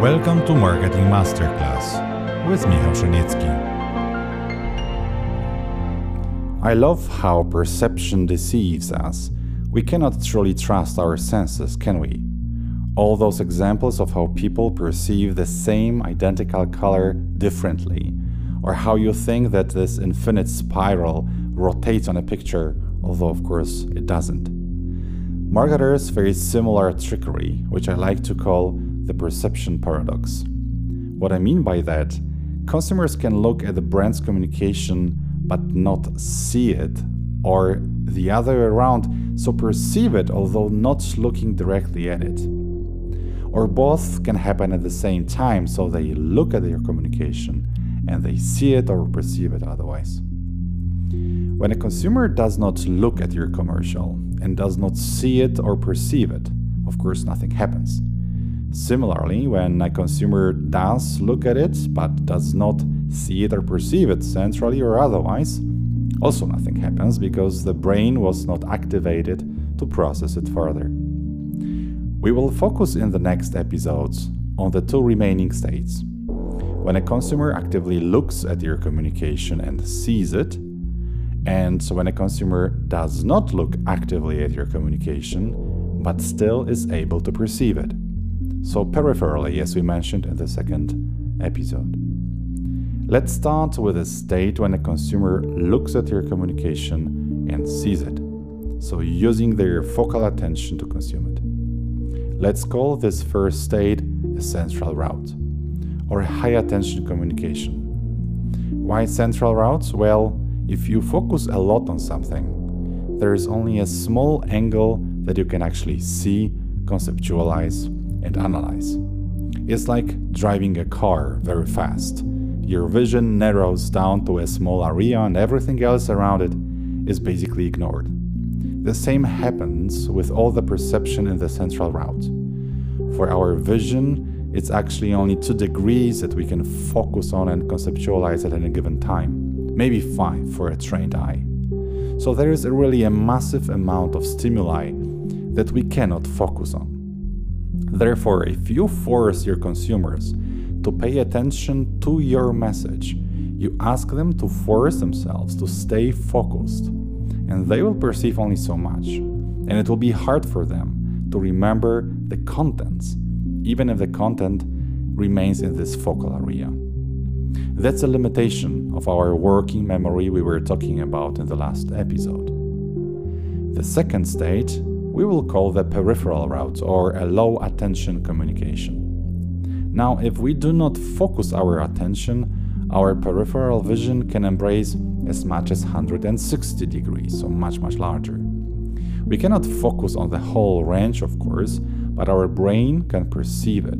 Welcome to Marketing Masterclass with Michał Pszenicki. I love how perception deceives us. We cannot truly trust our senses, can we? All those examples of how people perceive the same identical color differently, or how you think that this infinite spiral rotates on a picture, although of course it doesn't. Marketers face similar trickery, which I like to call the perception paradox. What I mean by that, consumers can look at the brand's communication but not see it, or the other way around, so perceive it although not looking directly at it. Or both can happen at the same time, so they look at your communication and they see it or perceive it otherwise. When a consumer does not look at your commercial and does not see it or perceive it, of course, nothing happens. Similarly, when a consumer does look at it but does not see it or perceive it centrally or otherwise, also nothing happens because the brain was not activated to process it further. We will focus in the next episodes on the two remaining states. When a consumer actively looks at your communication and sees it, and when a consumer does not look actively at your communication but still is able to perceive it so peripherally, as we mentioned in the second episode. Let's start with a state when a consumer looks at your communication and sees it, so using their focal attention to consume it. Let's call this first state a central route or high attention communication. Why central routes? Well, if you focus a lot on something, there is only a small angle that you can actually see, conceptualize, and analyze. It's like driving a car very fast. Your vision narrows down to a small area and everything else around it is basically ignored. The same happens with all the perception in the central route. For our vision, it's actually only 2 degrees that we can focus on and conceptualize at any given time, maybe 5 for a trained eye. So there is really a massive amount of stimuli that we cannot focus on. Therefore, if you force your consumers to pay attention to your message, you ask them to force themselves to stay focused, and they will perceive only so much. And it will be hard for them to remember the contents, even if the content remains in this focal area. That's a limitation of our working memory we were talking about in the last episode. The second state we will call the peripheral route or a low attention communication. Now, if we do not focus our attention, our peripheral vision can embrace as much as 160 degrees, so much, much larger. We cannot focus on the whole range, of course, but our brain can perceive it.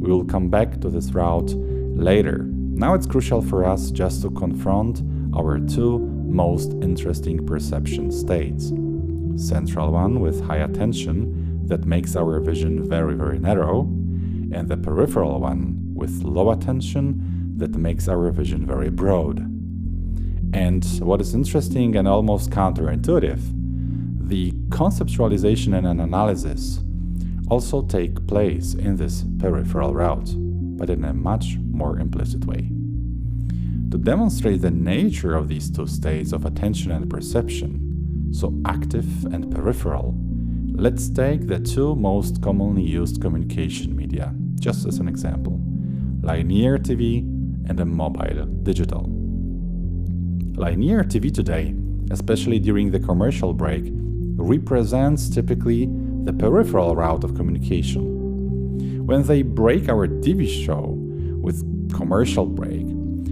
We will come back to this route later. Now it's crucial for us just to confront our two most interesting perception states central one with high attention that makes our vision very, very narrow, and the peripheral one with low attention that makes our vision very broad. And what is interesting and almost counterintuitive, the conceptualization and analysis also take place in this peripheral route, but in a much more implicit way. To demonstrate the nature of these two states of attention and perception, so active and peripheral, let's take the two most commonly used communication media, just as an example linear TV and a mobile digital. Linear TV today, especially during the commercial break, represents typically the peripheral route of communication. When they break our TV show with commercial break,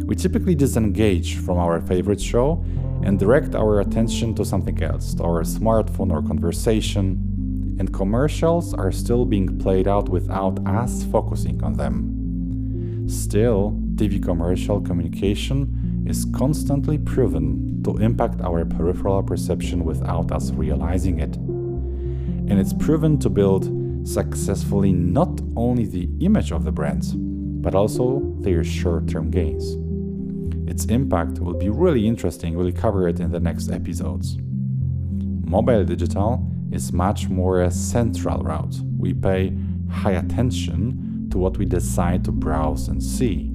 we typically disengage from our favorite show and direct our attention to something else, to our smartphone or conversation, and commercials are still being played out without us focusing on them. Still, TV commercial communication is constantly proven to impact our peripheral perception without us realizing it. And it's proven to build successfully not only the image of the brands, but also their short term gains. Its impact will be really interesting, we'll cover it in the next episodes. Mobile digital is much more a central route. We pay high attention to what we decide to browse and see.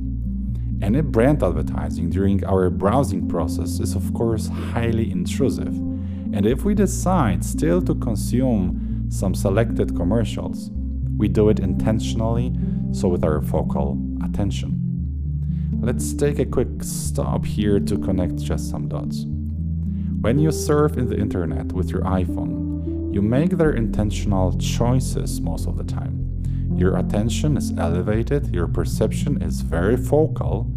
Any brand advertising during our browsing process is, of course, highly intrusive. And if we decide still to consume some selected commercials, we do it intentionally, so with our focal attention. Let's take a quick stop here to connect just some dots. When you surf in the internet with your iPhone, you make their intentional choices most of the time. Your attention is elevated, your perception is very focal.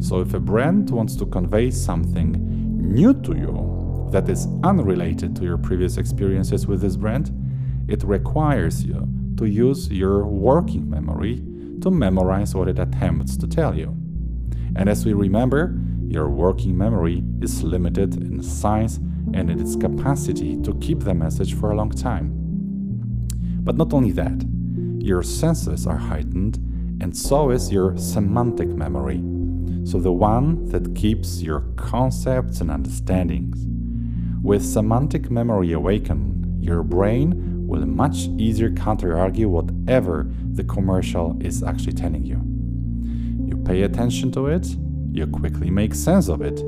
So, if a brand wants to convey something new to you that is unrelated to your previous experiences with this brand, it requires you to use your working memory to memorize what it attempts to tell you. And as we remember, your working memory is limited in size and in its capacity to keep the message for a long time. But not only that, your senses are heightened, and so is your semantic memory, so the one that keeps your concepts and understandings. With semantic memory awakened, your brain will much easier counter argue whatever the commercial is actually telling you. Pay attention to it, you quickly make sense of it,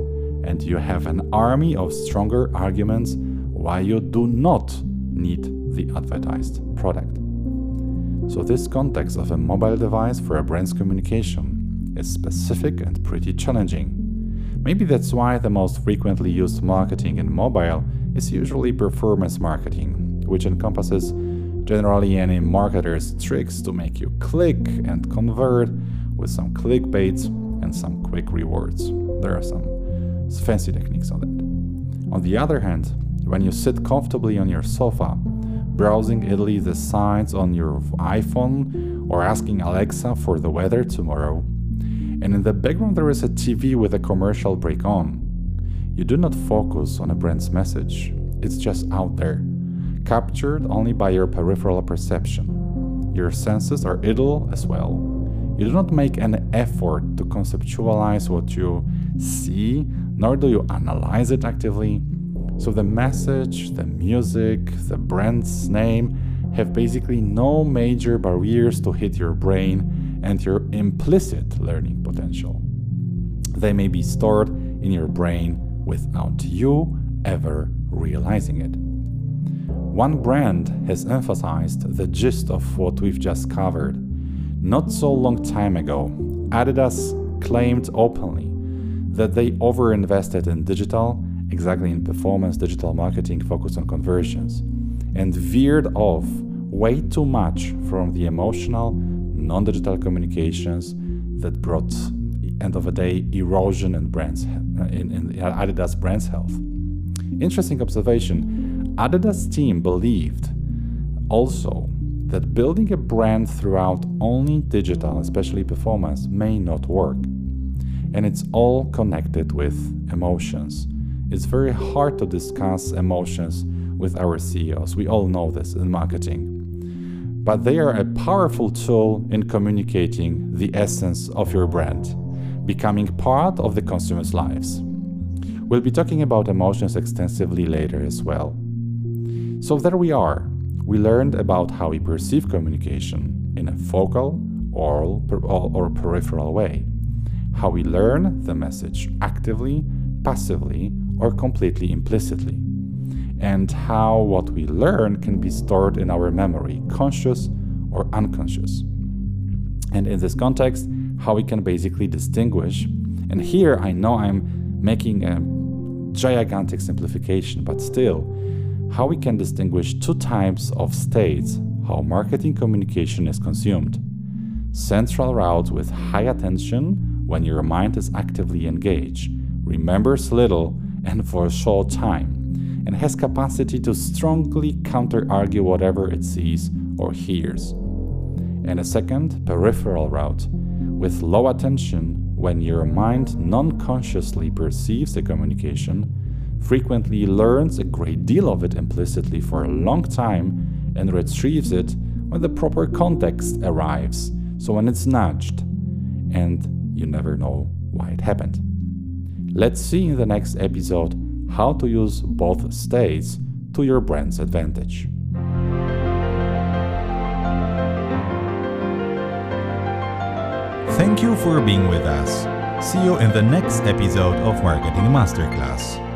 and you have an army of stronger arguments why you do not need the advertised product. So, this context of a mobile device for a brand's communication is specific and pretty challenging. Maybe that's why the most frequently used marketing in mobile is usually performance marketing, which encompasses generally any marketer's tricks to make you click and convert with some clickbait and some quick rewards. There are some fancy techniques on that. On the other hand, when you sit comfortably on your sofa, browsing idly the signs on your iPhone or asking Alexa for the weather tomorrow, and in the background there is a TV with a commercial break on, you do not focus on a brand's message, it's just out there captured only by your peripheral perception. Your senses are idle as well. You do not make an effort to conceptualize what you see, nor do you analyze it actively. So the message, the music, the brand's name have basically no major barriers to hit your brain and your implicit learning potential. They may be stored in your brain without you ever realizing it. One brand has emphasized the gist of what we've just covered. Not so long time ago, Adidas claimed openly that they overinvested in digital, exactly in performance digital marketing focused on conversions, and veered off way too much from the emotional, non digital communications that brought, end of the day, erosion in, brands, uh, in, in Adidas brand's health. Interesting observation Adidas team believed also that building a brand throughout only digital, especially performance, may not work. And it's all connected with emotions. It's very hard to discuss emotions with our CEOs. We all know this in marketing. But they are a powerful tool in communicating the essence of your brand, becoming part of the consumer's lives. We'll be talking about emotions extensively later as well. So there we are. We learned about how we perceive communication in a focal, oral, or peripheral way. How we learn the message actively, passively, or completely implicitly. And how what we learn can be stored in our memory, conscious or unconscious. And in this context, how we can basically distinguish. And here I know I'm making a gigantic simplification, but still, how we can distinguish two types of states how marketing communication is consumed. Central route with high attention when your mind is actively engaged, remembers little and for a short time, and has capacity to strongly counter argue whatever it sees or hears. And a second, peripheral route, with low attention when your mind non consciously perceives the communication frequently learns a great deal of it implicitly for a long time and retrieves it when the proper context arrives, so when it's nudged, and you never know why it happened. Let's see in the next episode how to use both states to your brand's advantage. Thank you for being with us. See you in the next episode of Marketing Masterclass.